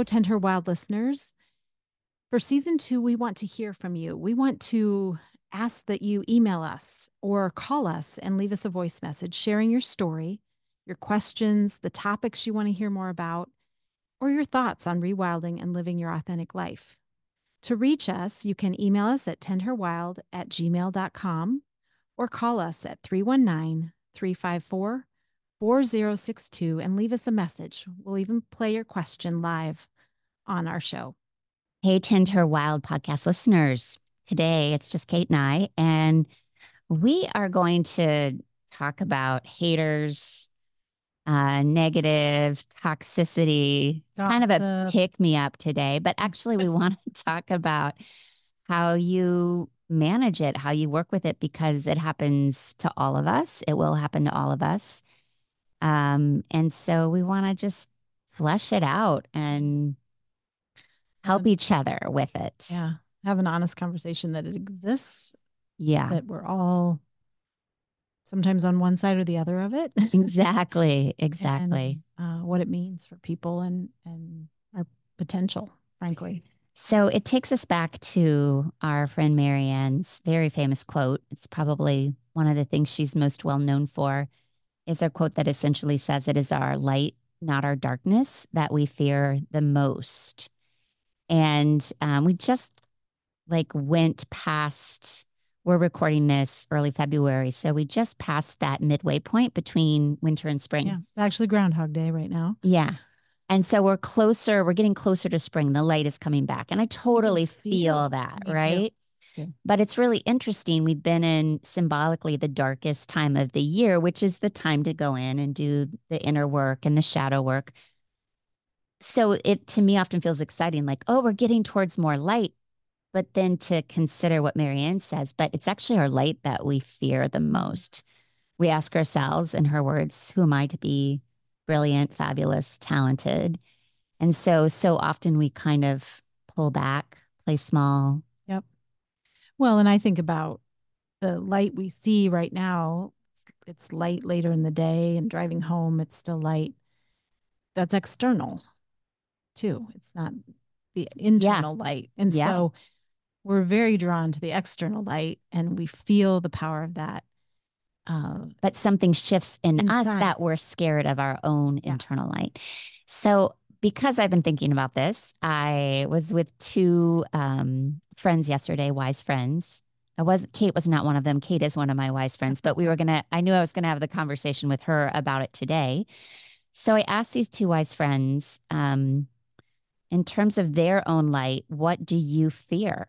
Hello, Tend Her Wild listeners. For season two, we want to hear from you. We want to ask that you email us or call us and leave us a voice message sharing your story, your questions, the topics you want to hear more about, or your thoughts on rewilding and living your authentic life. To reach us, you can email us at tendherwild at gmail.com or call us at 319 354 4062 and leave us a message. We'll even play your question live on our show. Hey, Tend Her Wild podcast listeners. Today it's just Kate and I, and we are going to talk about haters, uh, negative toxicity, kind of a pick me up today. But actually, we want to talk about how you manage it, how you work with it, because it happens to all of us. It will happen to all of us. Um, and so we want to just flesh it out and help each other with it. Yeah. Have an honest conversation that it exists. Yeah. That we're all sometimes on one side or the other of it. exactly. Exactly. And, uh, what it means for people and, and our potential, frankly. So it takes us back to our friend Marianne's very famous quote. It's probably one of the things she's most well known for is a quote that essentially says it is our light, not our darkness, that we fear the most. And um, we just like went past, we're recording this early February. So we just passed that midway point between winter and spring. Yeah. It's actually Groundhog Day right now. Yeah. And so we're closer, we're getting closer to spring. The light is coming back. And I totally feel, feel that, right? Too. But it's really interesting. We've been in symbolically the darkest time of the year, which is the time to go in and do the inner work and the shadow work. So it to me often feels exciting, like, oh, we're getting towards more light. But then to consider what Marianne says, but it's actually our light that we fear the most. We ask ourselves, in her words, who am I to be brilliant, fabulous, talented? And so, so often we kind of pull back, play small, well, and I think about the light we see right now. It's, light later in the day and driving home, it's still light. That's external too. It's not the internal yeah. light. And yeah. so we're very drawn to the external light and we feel the power of that. Uh, but something shifts in inside. us that we're scared of our own yeah. internal light. So because I've been thinking about this, I was with two um, friends yesterday, wise friends. I was Kate was not one of them. Kate is one of my wise friends, but we were gonna. I knew I was gonna have the conversation with her about it today. So I asked these two wise friends, um, in terms of their own light, what do you fear?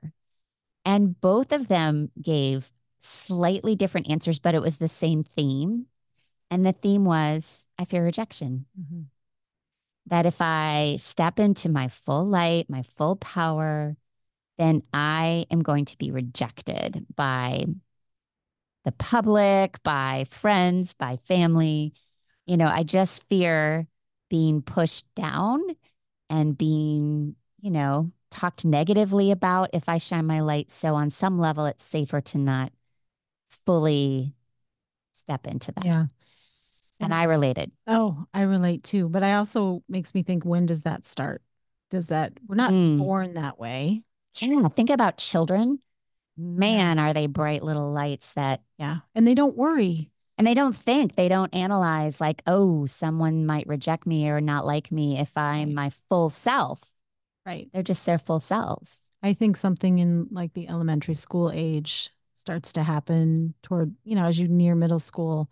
And both of them gave slightly different answers, but it was the same theme. And the theme was, I fear rejection. Mm-hmm that if I step into my full light, my full power, then I am going to be rejected by the public, by friends, by family. You know, I just fear being pushed down and being, you know, talked negatively about if I shine my light. So, on some level, it's safer to not fully step into that. Yeah. And I related. Oh, I relate too. But I also makes me think when does that start? Does that we're not mm. born that way. Yeah. Think about children. Man, are they bright little lights that Yeah. And they don't worry. And they don't think, they don't analyze like, oh, someone might reject me or not like me if I'm my full self. Right. They're just their full selves. I think something in like the elementary school age starts to happen toward, you know, as you near middle school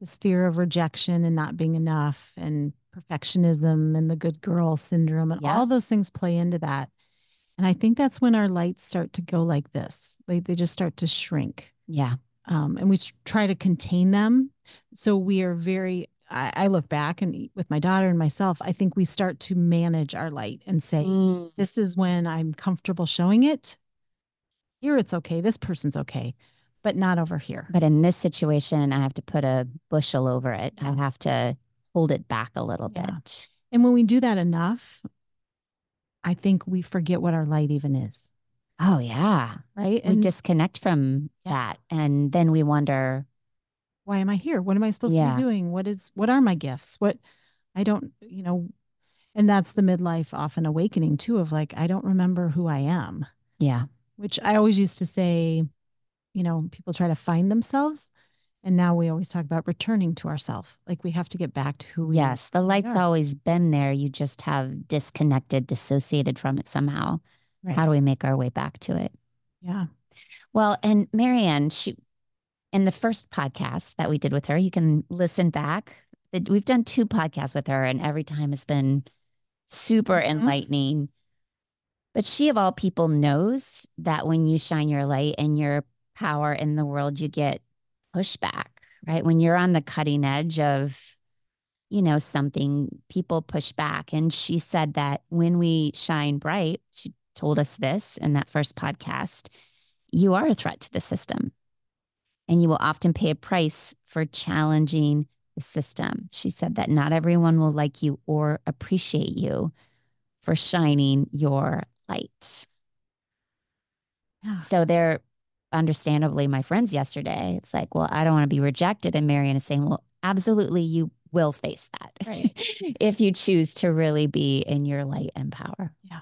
this fear of rejection and not being enough and perfectionism and the good girl syndrome and Yeah. all those things play into that. And I think that's when our lights start to go like this. Like they just start to shrink. Yeah. Um, and we try to contain them. So we are very, I, I look back and with my daughter and myself, I think we start to manage our light and say, Mm. this is when I'm comfortable showing it. Here it's okay. This person's okay, but not over here. But in this situation, I have to put a bushel over it. I have to hold it back a little Yeah. bit. And when we do that enough, I think we forget what our light even is. Oh, yeah. Right. we disconnect from Yeah. that. And then we wonder, why am I here? What am I supposed to be doing? What is what are my gifts? What I don't, you know, and that's the midlife often awakening too of like, I don't remember who I am. yeah, which I always used to say, you know, people try to find themselves. And now we always talk about returning to ourselves. Like we have to get back to who we yes, the light's are. always been there. You just have disconnected, dissociated from it somehow. Right. How do we make our way back to it? Yeah. Well, and Marianne, she in the first podcast that we did with her, you can listen back. We've done two podcasts with her, and every time it's been super Mhm. enlightening. But she, of all people, knows that when you shine your light and your power in the world, you get pushback, right? When you're on the cutting edge of, you know, something, people push back. And she said that when we shine bright, she told us this in that first podcast you are a threat to the system. And you will often pay a price for challenging the system. She said that not everyone will like you or appreciate you for shining your light. Yeah. So they're understandably my friends yesterday. It's like, well, I don't want to be rejected. And Marianne is saying, well, absolutely, you will face that Right. if you choose to really be in your light and power. Yeah.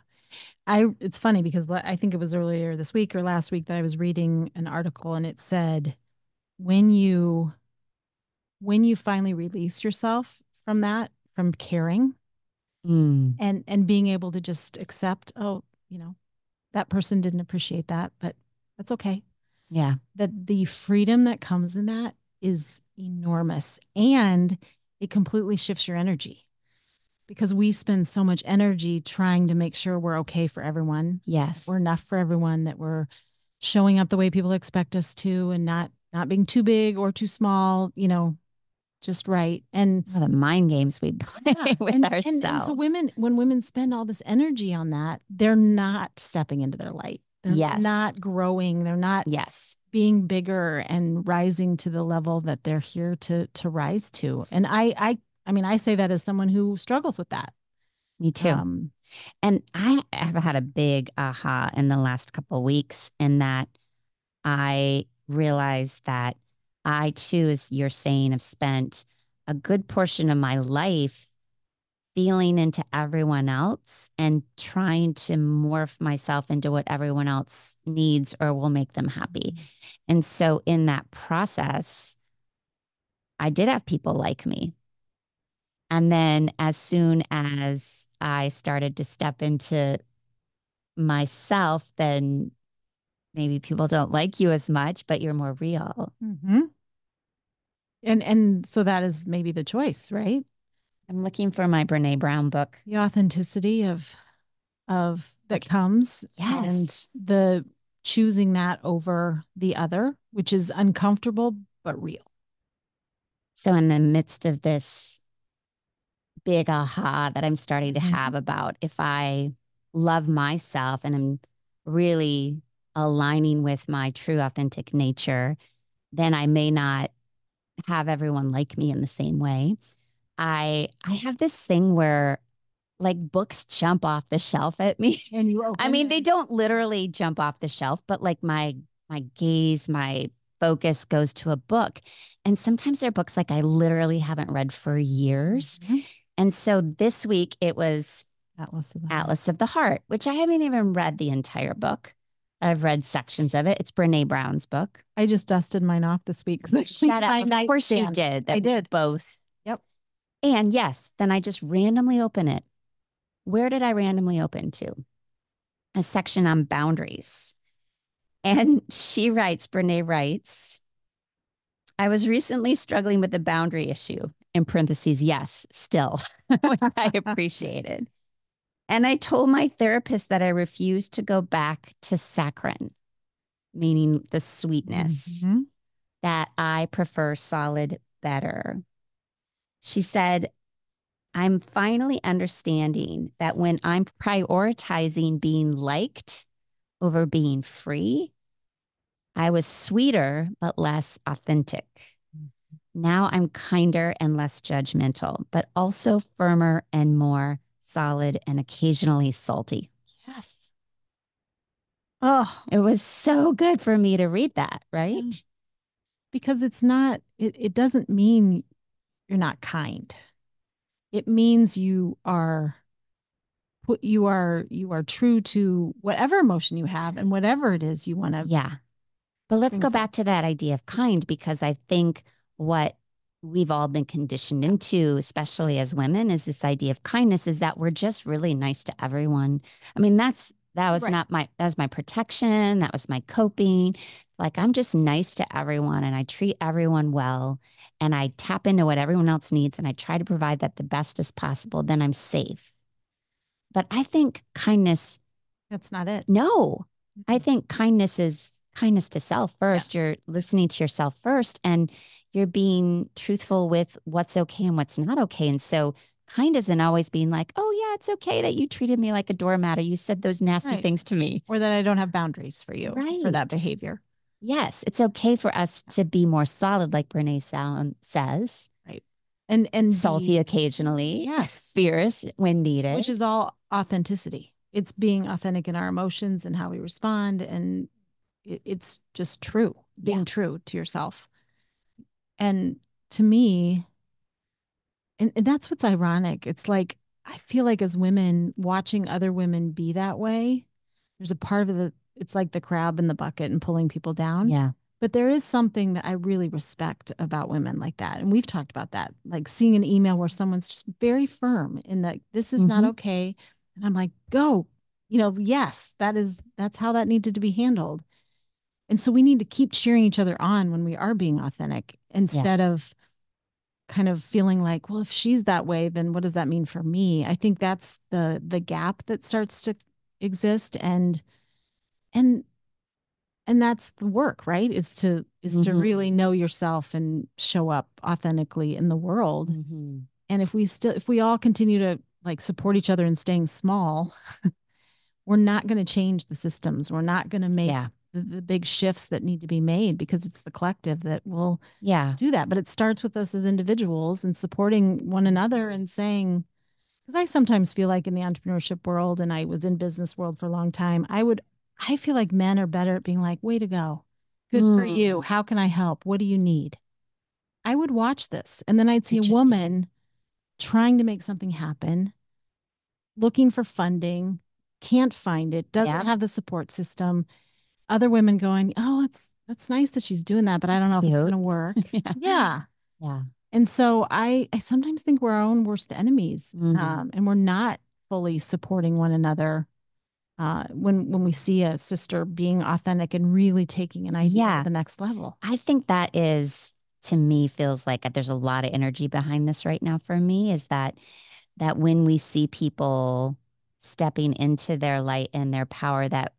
I it's funny because I think it was earlier this week or last week that I was reading an article and it said when you when you finally release yourself from that from caring Mm, and and being able to just accept oh you know that person didn't appreciate that but that's okay yeah. that the freedom that comes in that is enormous and it completely shifts your energy because we spend so much energy trying to make sure we're okay for everyone Yes. we're enough for everyone that we're showing up the way people expect us to and not not being too big or too small you know just right and Oh, the mind games we play yeah, with and, ourselves. and, and so women when women spend all this energy on that they're not stepping into their light they're Yes. not growing they're not yes. being bigger and rising to the level that they're here to to rise to and i i i mean i say that as someone who struggles with that Me too. um And I have had a big aha in the last couple of weeks in that I realized that I too, as you're saying, have spent a good portion of my life feeling into everyone else and trying to morph myself into what everyone else needs or will make them happy. And so in that process, I did have people like me. And then as soon as I started to step into myself, then maybe people don't like you as much, but you're more real. mhm. and and so that is maybe the choice right I'm looking for my Brene Brown book. the authenticity of of that comes Yes. and the choosing that over the other which is uncomfortable but real So, in the midst of this big aha that I'm starting to Mhm. have about if I love myself and I'm really aligning with my true authentic nature, then I may not have everyone like me in the same way. I I have this thing where like books jump off the shelf at me. and you I mean, they don't literally jump off the shelf, but like my my gaze, my focus goes to a book. And sometimes they're books like I literally haven't read for years. Mm-hmm. And so this week it was atlas of the Heart. Atlas of the Heart, which I haven't even read the entire book. I've read sections of it. It's Brene Brown's book. i just dusted mine off this week because Shut up. Of course you did. I did. both. And yes, then I just randomly open it. Where did I randomly open to? A section on boundaries. And she writes, Brene writes, I was recently struggling with the boundary issue in parentheses, yes, still, which I appreciated. And I told my therapist that I refused to go back to saccharin, meaning the sweetness, mm-hmm. that I prefer solid better. She said, I'm finally understanding that when I'm prioritizing being liked over being free, I was sweeter, but less authentic. Mm-hmm. Now I'm kinder and less judgmental, but also firmer and more solid and occasionally salty. Yes. Oh, it was so good for me to read that, right? Because it's not, it, it doesn't mean you're not kind. It means you are put you are you are true to whatever emotion you have and whatever it is you want to yeah but let's go back to that idea of kind because i think what we've all been conditioned into, especially as women, is this idea of kindness is that we're just really nice to everyone. I mean, that's that was right. not my that was my protection, that was my coping. Like I'm just nice to everyone and I treat everyone well and I tap into what everyone else needs and I try to provide that the best as possible, then I'm safe. But I think kindness that's not it. No. I think kindness is kindness to self first. Yeah. You're listening to yourself first and you're being truthful with what's okay and what's not okay. And so kind isn't always being like, oh, yeah, it's okay that you treated me like a doormat or you said those nasty right. things to me. Or that I don't have boundaries for you right. for that behavior. Yes, it's okay for us to be more solid, like Brene Brown says. Right. And and salty the, occasionally. Yes. Fierce when needed. Which is all authenticity. It's being authentic in our emotions and how we respond. And it, it's just true, being yeah. true to yourself. And to me, and, and that's what's ironic. It's like, I feel like as women watching other women be that way, there's a part of it it's like the crab in the bucket and pulling people down. Yeah. But there is something that I really respect about women like that. And we've talked about that, like seeing an email where someone's just very firm in that this is mm-hmm. not okay. And I'm like, go, you know, yes, that is, that's how that needed to be handled. And so we need to keep cheering each other on when we are being authentic instead yeah. of kind of feeling like, well, if she's that way, then what does that mean for me? I think that's the the gap that starts to exist and and and that's the work, right? Is to is mm-hmm. to really know yourself and show up authentically in the world. Mm-hmm. And if we still if we all continue to like support each other in staying small, we're not going to change the systems. We're not going to make yeah the, the big shifts that need to be made because it's the collective that will yeah do that but it starts with us as individuals and supporting one another and saying because i sometimes feel like in the entrepreneurship world and i was in business world for a long time i would i feel like men are better at being like way to go good mm. for you how can i help what do you need i would watch this and then i'd see a woman trying to make something happen looking for funding can't find it doesn't yeah. have the support system other women going, "Oh, it's that's nice that she's doing that, but I don't know if Cute. it's going to work." yeah. yeah. Yeah. And so I I sometimes think we're our own worst enemies, mm-hmm. um, and we're not fully supporting one another. Uh, when when we see a sister being authentic and really taking an idea yeah. to the next level, I think that is to me feels like there's a lot of energy behind this right now for me. Is that that when we see people stepping into their light and their power, that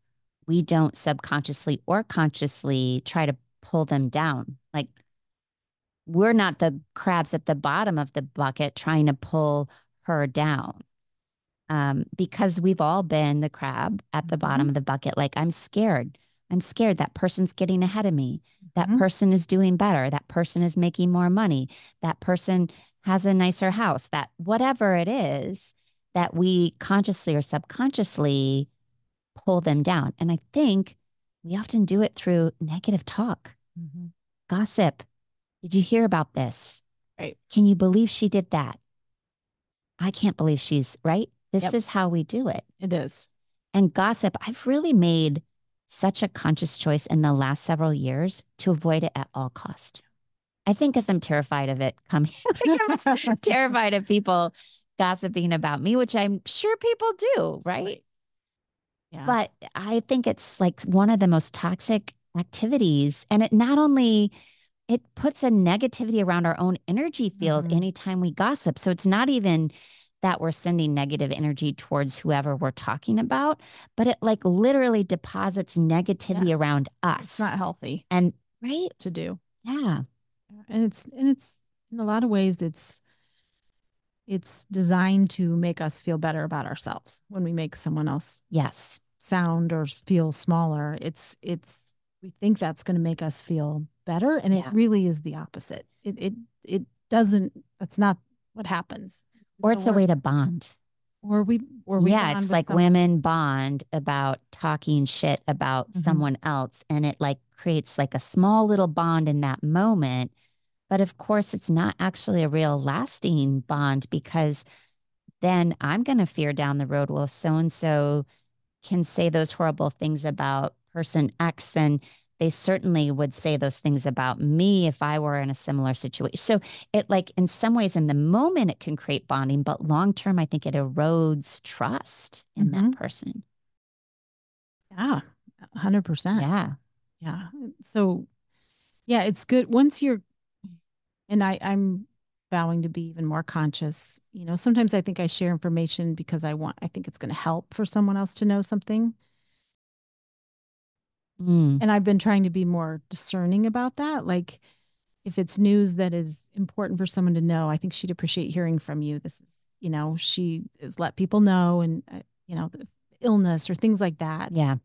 we don't subconsciously or consciously try to pull them down. Like we're not the crabs at the bottom of the bucket trying to pull her down. Um, because we've all been the crab at the bottom mm-hmm. of the bucket. Like, I'm scared. I'm scared that person's getting ahead of me. That mm-hmm. person is doing better. That person is making more money. That person has a nicer house. That whatever it is that we consciously or subconsciously pull them down. And I think we often do it through negative talk, mm-hmm. gossip. Did you hear about this? Right. Can you believe she did that? I can't believe she's right. This yep. is how we do it. It is. And gossip, I've really made such a conscious choice in the last several years to avoid it at all cost. I think because I'm terrified of it coming, terrified of people gossiping about me, which I'm sure people do, right? Yeah. But I think it's like one of the most toxic activities. And it not only it puts a negativity around our own energy field mm-hmm. anytime we gossip. So it's not even that we're sending negative energy towards whoever we're talking about, but it like literally deposits negativity yeah. around us. It's not healthy. And right to do. Yeah. And it's and it's in a lot of ways it's it's designed to make us feel better about ourselves when we make someone else yes sound or feel smaller it's it's we think that's going to make us feel better and yeah. it really is the opposite it it it doesn't that's not what happens or it's a way to bond or we or we yeah it's like someone. women bond about talking shit about mm-hmm. someone else and it like creates like a small little bond in that moment but of course, it's not actually a real lasting bond because then I'm going to fear down the road. Well, if so and so can say those horrible things about person X, then they certainly would say those things about me if I were in a similar situation. So it like in some ways in the moment it can create bonding, but long term I think it erodes trust in mm-hmm. that person. Yeah. 100%. Yeah. Yeah. So yeah, it's good once you're and I, I'm vowing to be even more conscious. You know, sometimes I think I share information because I want, I think it's going to help for someone else to know something. Mm. And I've been trying to be more discerning about that. Like, if it's news that is important for someone to know, I think she'd appreciate hearing from you. This is, you know, she is let people know and, uh, you know, the illness or things like that. Yeah.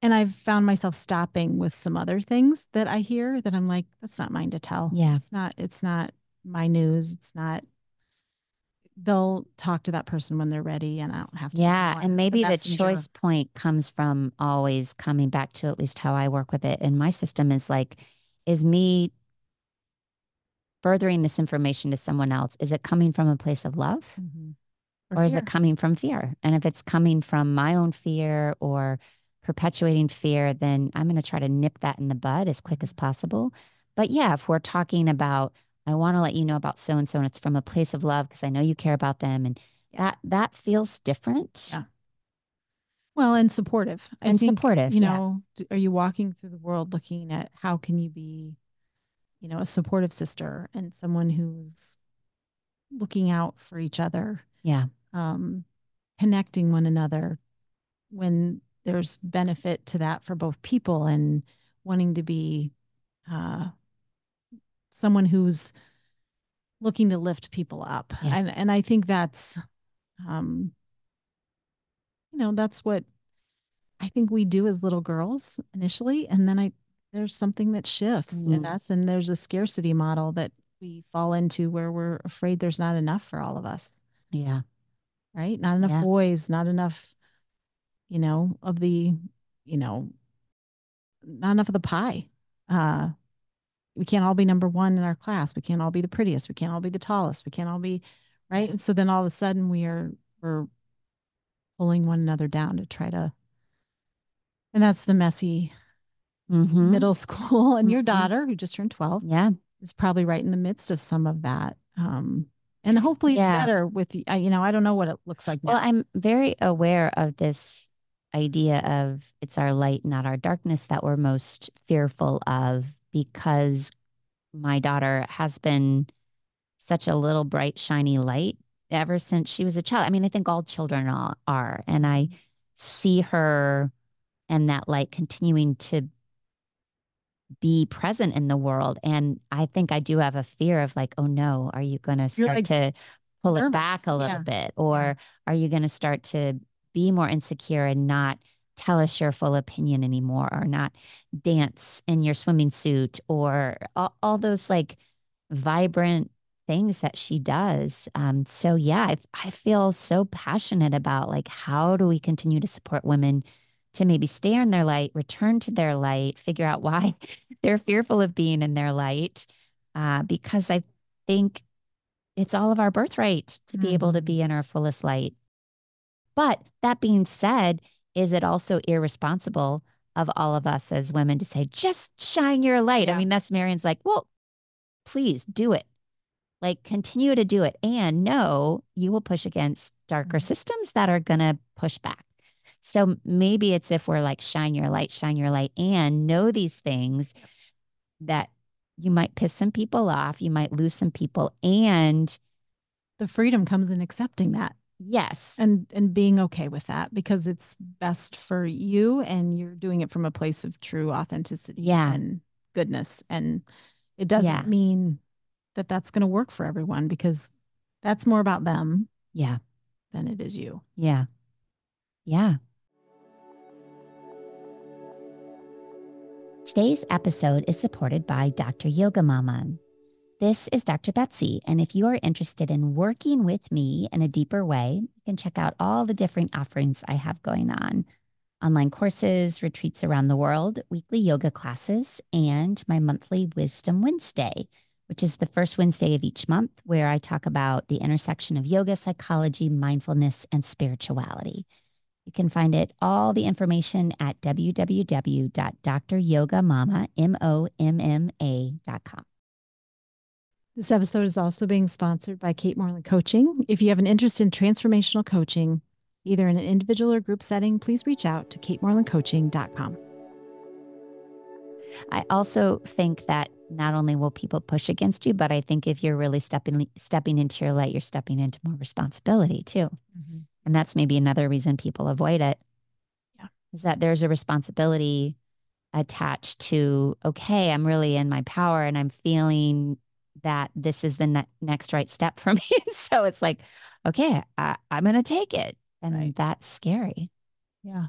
And I've found myself stopping with some other things that I hear that I'm like, that's not mine to tell. Yeah. It's not, it's not my news. It's not, they'll talk to that person when they're ready and I don't have to. Yeah. And maybe the, the choice point comes from always coming back to at least how I work with it. And my system is like, is me furthering this information to someone else? Is it coming from a place of love? Mm-hmm. Or, or is it coming from fear? And if it's coming from my own fear or perpetuating fear, then I'm going to try to nip that in the bud as quick as possible. But yeah, if we're talking about, I want to let you know about so and so, and it's from a place of love because I know you care about them, and that that feels different. Yeah. Well, and supportive. And think, supportive. You know, yeah. are you walking through the world looking at how can you be, you know, a supportive sister and someone who's looking out for each other? Yeah. Um, connecting one another when there's benefit to that for both people and wanting to be uh, someone who's looking to lift people up. Yeah. And and I think that's um you know, that's what I think we do as little girls initially and then I there's something that shifts mm. in us and there's a scarcity model that we fall into where we're afraid there's not enough for all of us. Yeah. Right? Not enough yeah. boys, not enough you know, of the, you know, not enough of the pie. Uh, we can't all be number one in our class. We can't all be the prettiest. We can't all be the tallest. We can't all be right. And so then all of a sudden we are we're pulling one another down to try to and that's the messy mm-hmm. middle school. And mm-hmm. your daughter, who just turned 12, yeah, is probably right in the midst of some of that. Um, and hopefully yeah. it's better with you know, I don't know what it looks like. Now. Well, I'm very aware of this idea of it's our light, not our darkness, that we're most fearful of because my daughter has been such a little bright, shiny light ever since she was a child. I mean, I think all children are. And I see her and that light continuing to be present in the world. And I think I do have a fear of like, oh no, are you going to start like to pull nervous. it back a little yeah. bit? Or yeah. are you going to start to be more insecure and not tell us your full opinion anymore or not dance in your swimming suit or all, all those like vibrant things that she does. Um, so yeah, I, I feel so passionate about like how do we continue to support women to maybe stay in their light, return to their light, figure out why they're fearful of being in their light, uh, because I think it's all of our birthright to be mm-hmm. able to mm-hmm. be in our fullest light. But that being said, is it also irresponsible of all of us as women to say, just shine your light? Yeah. I mean, that's Marianne's like, well, please do it. Like, continue to do it. And know you will push against darker mm-hmm. systems that are going to push back. So maybe it's if we're like, shine your light, shine your light, and know these things, that you might piss some people off, you might lose some people, and the freedom comes in accepting that. Yes. And and being okay with that because it's best for you and you're doing it from a place of true authenticity yeah. and goodness and it doesn't yeah. mean that that's going to work for everyone because that's more about them. Yeah. Than it is you. Yeah. Yeah. Today's episode is supported by Dr. Yoga Mama. This is Dr. Betsy, and if you are interested in working with me in a deeper way, you can check out all the different offerings I have going on online courses, retreats around the world, weekly yoga classes, and my monthly Wisdom Wednesday, which is the first Wednesday of each month, where I talk about the intersection of yoga, psychology, mindfulness, and spirituality. You can find it all the information at www.dryogamama.com. This episode is also being sponsored by Kate Moreland Coaching. If you have an interest in transformational coaching, either in an individual or group setting, please reach out to katemorelandcoaching.com. I also think that not only will people push against you, but I think if you're really stepping stepping into your light, you're stepping into more responsibility too. Mm-hmm. And that's maybe another reason people avoid it. Yeah. Is that there's a responsibility attached to, okay, I'm really in my power and I'm feeling that this is the ne- next right step for me. so it's like, okay, I, am going to take it. And right. that's scary. Yeah.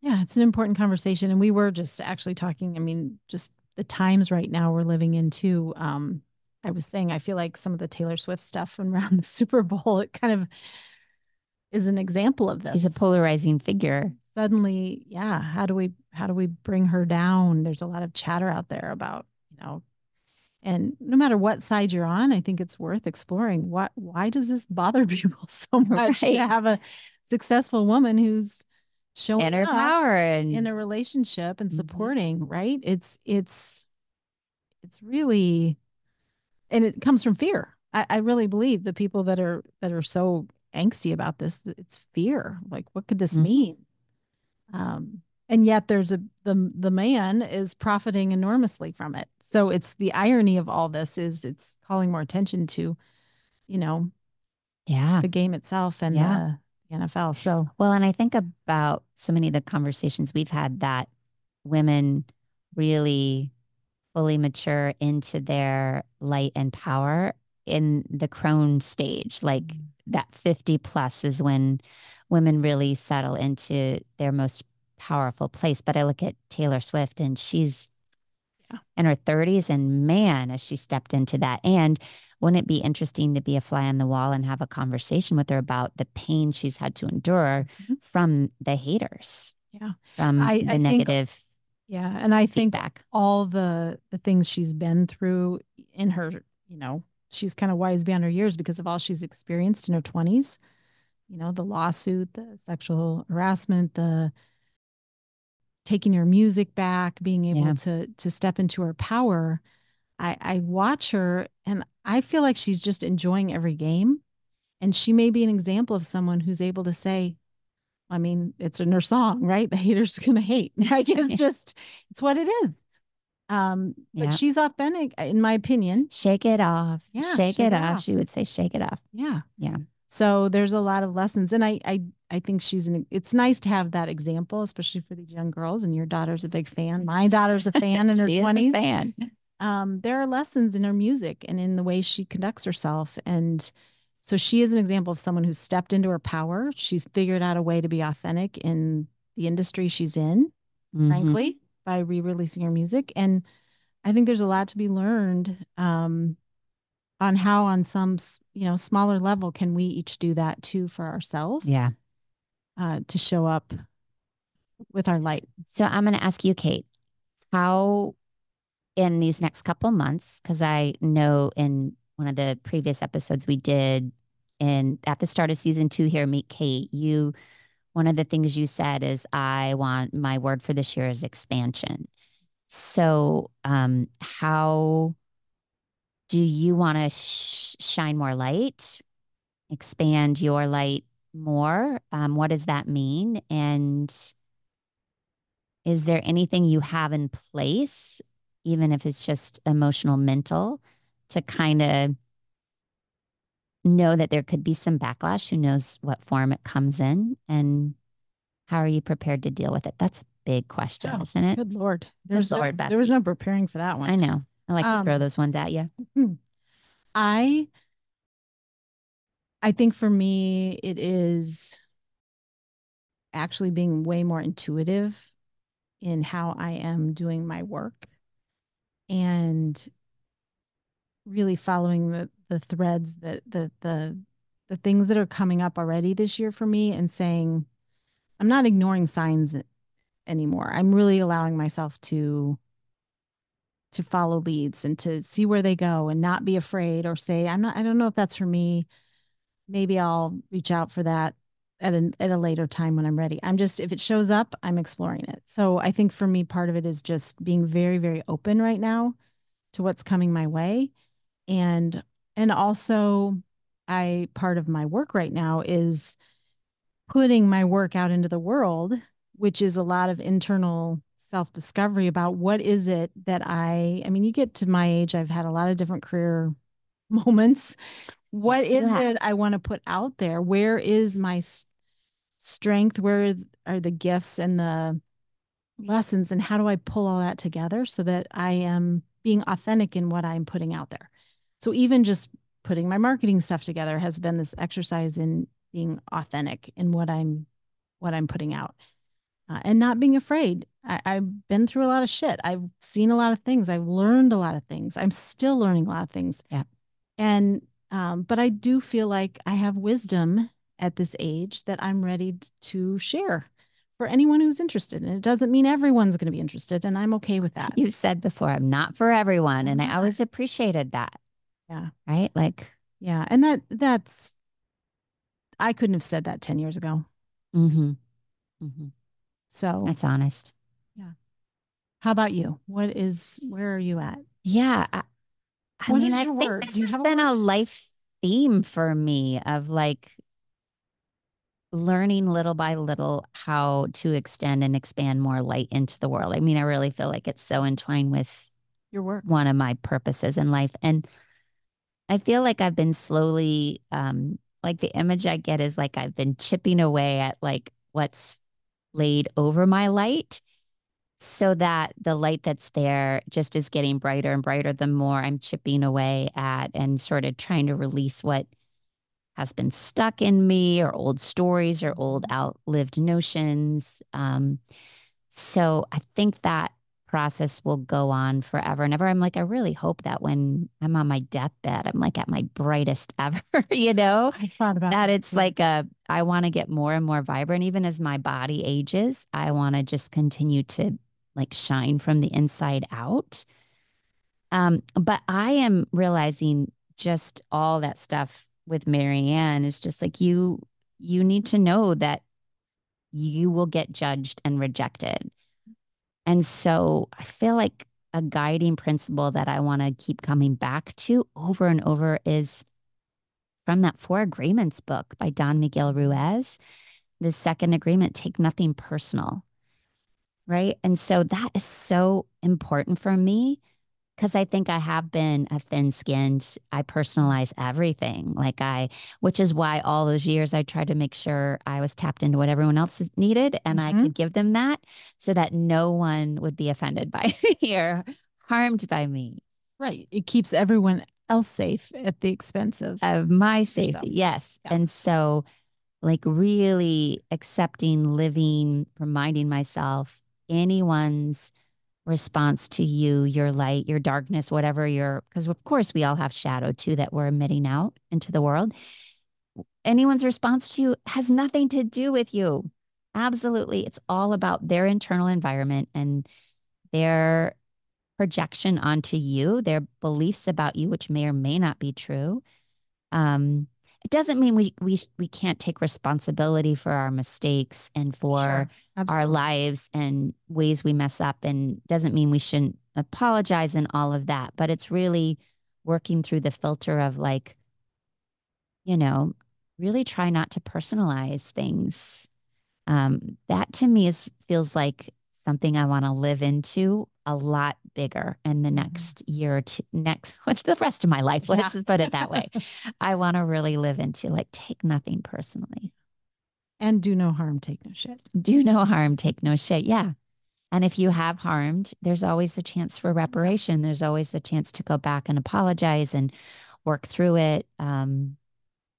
Yeah, it's an important conversation. And we were just actually talking, I mean, just the times right now we're living in too. Um, I was saying, I feel like some of the Taylor Swift stuff around the Super Bowl, it kind of is an example of this. She's a polarizing figure. Suddenly, yeah. How do we how do we bring her down? There's a lot of chatter out there about, you know, and no matter what side you're on, I think it's worth exploring. What why does this bother people so much right. to have a successful woman who's showing in her power and in a relationship and mm-hmm. supporting, mm-hmm. right? It's it's it's really and it comes from fear. I, I really believe the people that are that are so angsty about this, it's fear. Like, what could this mm-hmm. mean? Um, and yet there's a the the man is profiting enormously from it so it's the irony of all this is it's calling more attention to you know yeah the game itself and yeah. the NFL so well and I think about so many of the conversations we've had that women really fully mature into their light and power in the crone stage like mm-hmm. that 50 plus is when women really settle into their most powerful place. But I look at Taylor Swift and she's yeah. in her 30s, and man, as she stepped into that. And wouldn't it be interesting to be a fly on the wall and have a conversation with her about the pain she's had to endure mm-hmm. from the haters? Yeah. From I, the I negative. Think, yeah. And I feedback. think all the the things she's been through in her, you know, she's kind of wise beyond her years because of all she's experienced in her 20s. You know, the lawsuit, the sexual harassment, the taking her music back, being able yeah. to to step into her power. I, I watch her and I feel like she's just enjoying every game. And she may be an example of someone who's able to say, I mean, it's in her song, right? The haters gonna hate. Like it's just, it's what it is. Um, but yeah. she's authentic, in my opinion. Shake it off. Yeah, shake, shake it, it off. off. She would say, shake it off. Yeah. Yeah. So there's a lot of lessons. And I I I think she's an it's nice to have that example, especially for these young girls. And your daughter's a big fan. My daughter's a fan in her twenties. Fan. Um, there are lessons in her music and in the way she conducts herself. And so she is an example of someone who's stepped into her power. She's figured out a way to be authentic in the industry she's in, mm-hmm. frankly, by re-releasing her music. And I think there's a lot to be learned um, on how on some you know smaller level can we each do that too for ourselves yeah uh, to show up with our light. So i'm going to ask you kate how in these next couple months because i know in one of the previous episodes we did in at the start of season two here meet kate you one of the things you said is i want my word for this year is expansion. So um how do you want to sh- shine more light, expand your light more? Um, what does that mean? And is there anything you have in place, even if it's just emotional, mental, to kind of know that there could be some backlash? Who knows what form it comes in? And how are you prepared to deal with it? That's a big question, oh, isn't it? Good Lord. There's good Lord, no, there was no preparing for that one. I know. I like um, to throw those ones at you. I I think for me it is actually being way more intuitive in how I am doing my work and really following the the threads that the the the things that are coming up already this year for me and saying I'm not ignoring signs anymore. I'm really allowing myself to to follow leads and to see where they go and not be afraid or say I'm not I don't know if that's for me. Maybe I'll reach out for that at a at a later time when I'm ready. I'm just if it shows up, I'm exploring it. So I think for me part of it is just being very very open right now to what's coming my way and and also I part of my work right now is putting my work out into the world, which is a lot of internal self discovery about what is it that I, I mean, you get to my age, I've had a lot of different career moments. What is it I want to put out there? Where is my strength? Where are the gifts and the lessons? And how do I pull all that together so that I am being authentic in what I'm putting out there? So even just putting my marketing stuff together has been this exercise in being authentic in what I'm what I'm putting out uh, and not being afraid. I, I've been through a lot of shit. I've seen a lot of things. I've learned a lot of things. I'm still learning a lot of things. Yeah. And um, but I do feel like I have wisdom at this age that I'm ready to share for anyone who's interested. And it doesn't mean everyone's going to be interested, and I'm okay with that. You said before, I'm not for everyone, and I always appreciated that. Yeah. Right. Like. Yeah, and that that's I couldn't have said that 10 years ago. Mm-hmm. Mm-hmm. So that's honest. Yeah. How about you? What is, where are you at? Yeah. I, I mean, I think word? this has been a life theme for me of like learning little by little how to extend and expand more light into the world. I mean, I really feel like it's so entwined with your work, one of my purposes in life. And I feel like I've been slowly um, like the image I get is like I've been chipping away at like what's laid over my light so that the light that's there just is getting brighter and brighter the more I'm chipping away at and sort of trying to release what has been stuck in me or old stories or old outlived notions. Um, so I think that process will go on forever and ever. I'm like, I really hope that when I'm on my deathbed, I'm like at my brightest ever, you know? I thought about that. It's like a, I want to get more and more vibrant. Even as my body ages, I want to just continue to like shine from the inside out. Um, but I am realizing just all that stuff with Marianne is just like you, you need to know that you will get judged and rejected and so I feel like a guiding principle that I want to keep coming back to over and over is from that Four Agreements book by Don Miguel Ruiz. The second agreement take nothing personal. Right. And so that is so important for me because I think I have been a thin skinned, I personalize everything. Like I, which is why all those years I tried to make sure I was tapped into what everyone else needed and mm-hmm. I could give them that so that no one would be offended by me or harmed by me. Right. It keeps everyone else safe at the expense of, of my safety. Yourself. Yes. Yeah. And so, like, really accepting, living, reminding myself anyone's response to you, your light, your darkness, whatever your, because of course we all have shadow too that we're emitting out into the world. Anyone's response to you has nothing to do with you. Absolutely. It's all about their internal environment and their projection onto you, their beliefs about you, which may or may not be true. Um, it doesn't mean we we we can't take responsibility for our mistakes and for sure. our lives and ways we mess up and doesn't mean we shouldn't apologize and all of that but it's really working through the filter of like you know really try not to personalize things um that to me is feels like something I want to live into a lot bigger in the mm-hmm. next year or two, next, what's the rest of my life? Let's yeah. just put it that way. I want to really live into like take nothing personally. And do no harm, take no shit. Do no harm, take no shit. Yeah. And if you have harmed, there's always the chance for reparation. There's always the chance to go back and apologize and work through it. Um,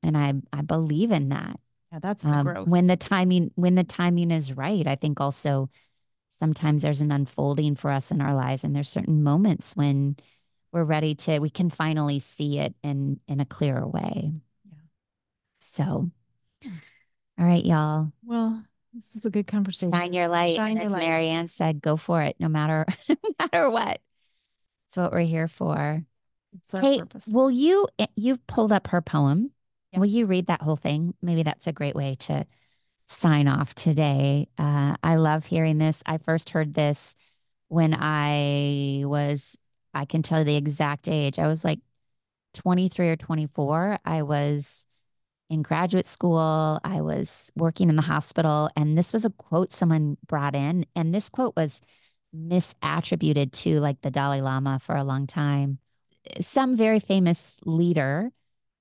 and I I believe in that. Yeah, that's the um. When the timing when the timing is right, I think also sometimes there's an unfolding for us in our lives, and there's certain moments when we're ready to we can finally see it in in a clearer way. Yeah. So, all right, y'all. Well, this was a good conversation. Shine your light. Shine and your as. Marianne said, go for it, no matter no matter what. It's what we're here for. hey, purpose. will you? Eh, you've pulled up her poem. Yeah. Will you read that whole thing? Maybe that's a great way to sign off today. Uh, I love hearing this. I first heard this when I was, I can tell you the exact age. I was like 23 or 24. I was in graduate school. I was working in the hospital. And this was a quote someone brought in. And this quote was misattributed to like the Dalai Lama for a long time. Some very famous leader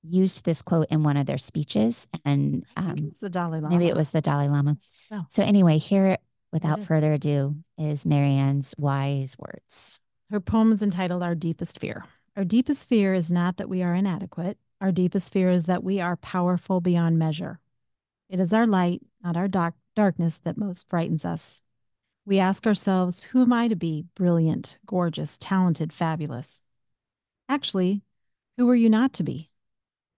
used this quote in one of their speeches, and um, the Dalai Lama. Maybe it was the Dalai Lama. So, so anyway, here, without further ado, is Marianne's wise words. Her poem is entitled "Our Deepest Fear." Our deepest fear is not that we are inadequate. Our deepest fear is that we are powerful beyond measure. It is our light, not our dark- darkness, that most frightens us. We ask ourselves, who am I to be brilliant, gorgeous, talented, fabulous? Actually, who are you not to be?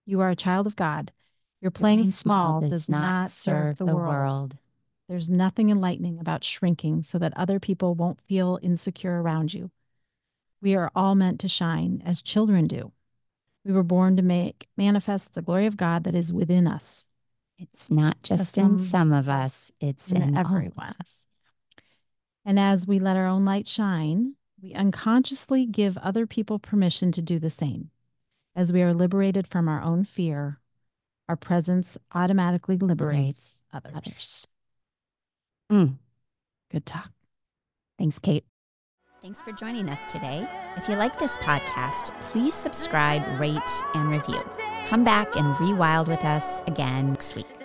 You are a child of God. Your playing, playing small does, does not serve the, world. world. There's nothing enlightening about shrinking so that other people won't feel insecure around you. We are all meant to shine as children do. We were born to make manifest the glory of God that is within us. It's not just some, in some of us, it's in, in everyone. And as we let our own light shine, we unconsciously give other people permission to do the same. As we are liberated from our own fear, our presence automatically liberates others. others. Mm. Good talk. Thanks, Kate. Thanks for joining us today. If you like this podcast, please subscribe, rate, and review. Come back and rewild with us again next week.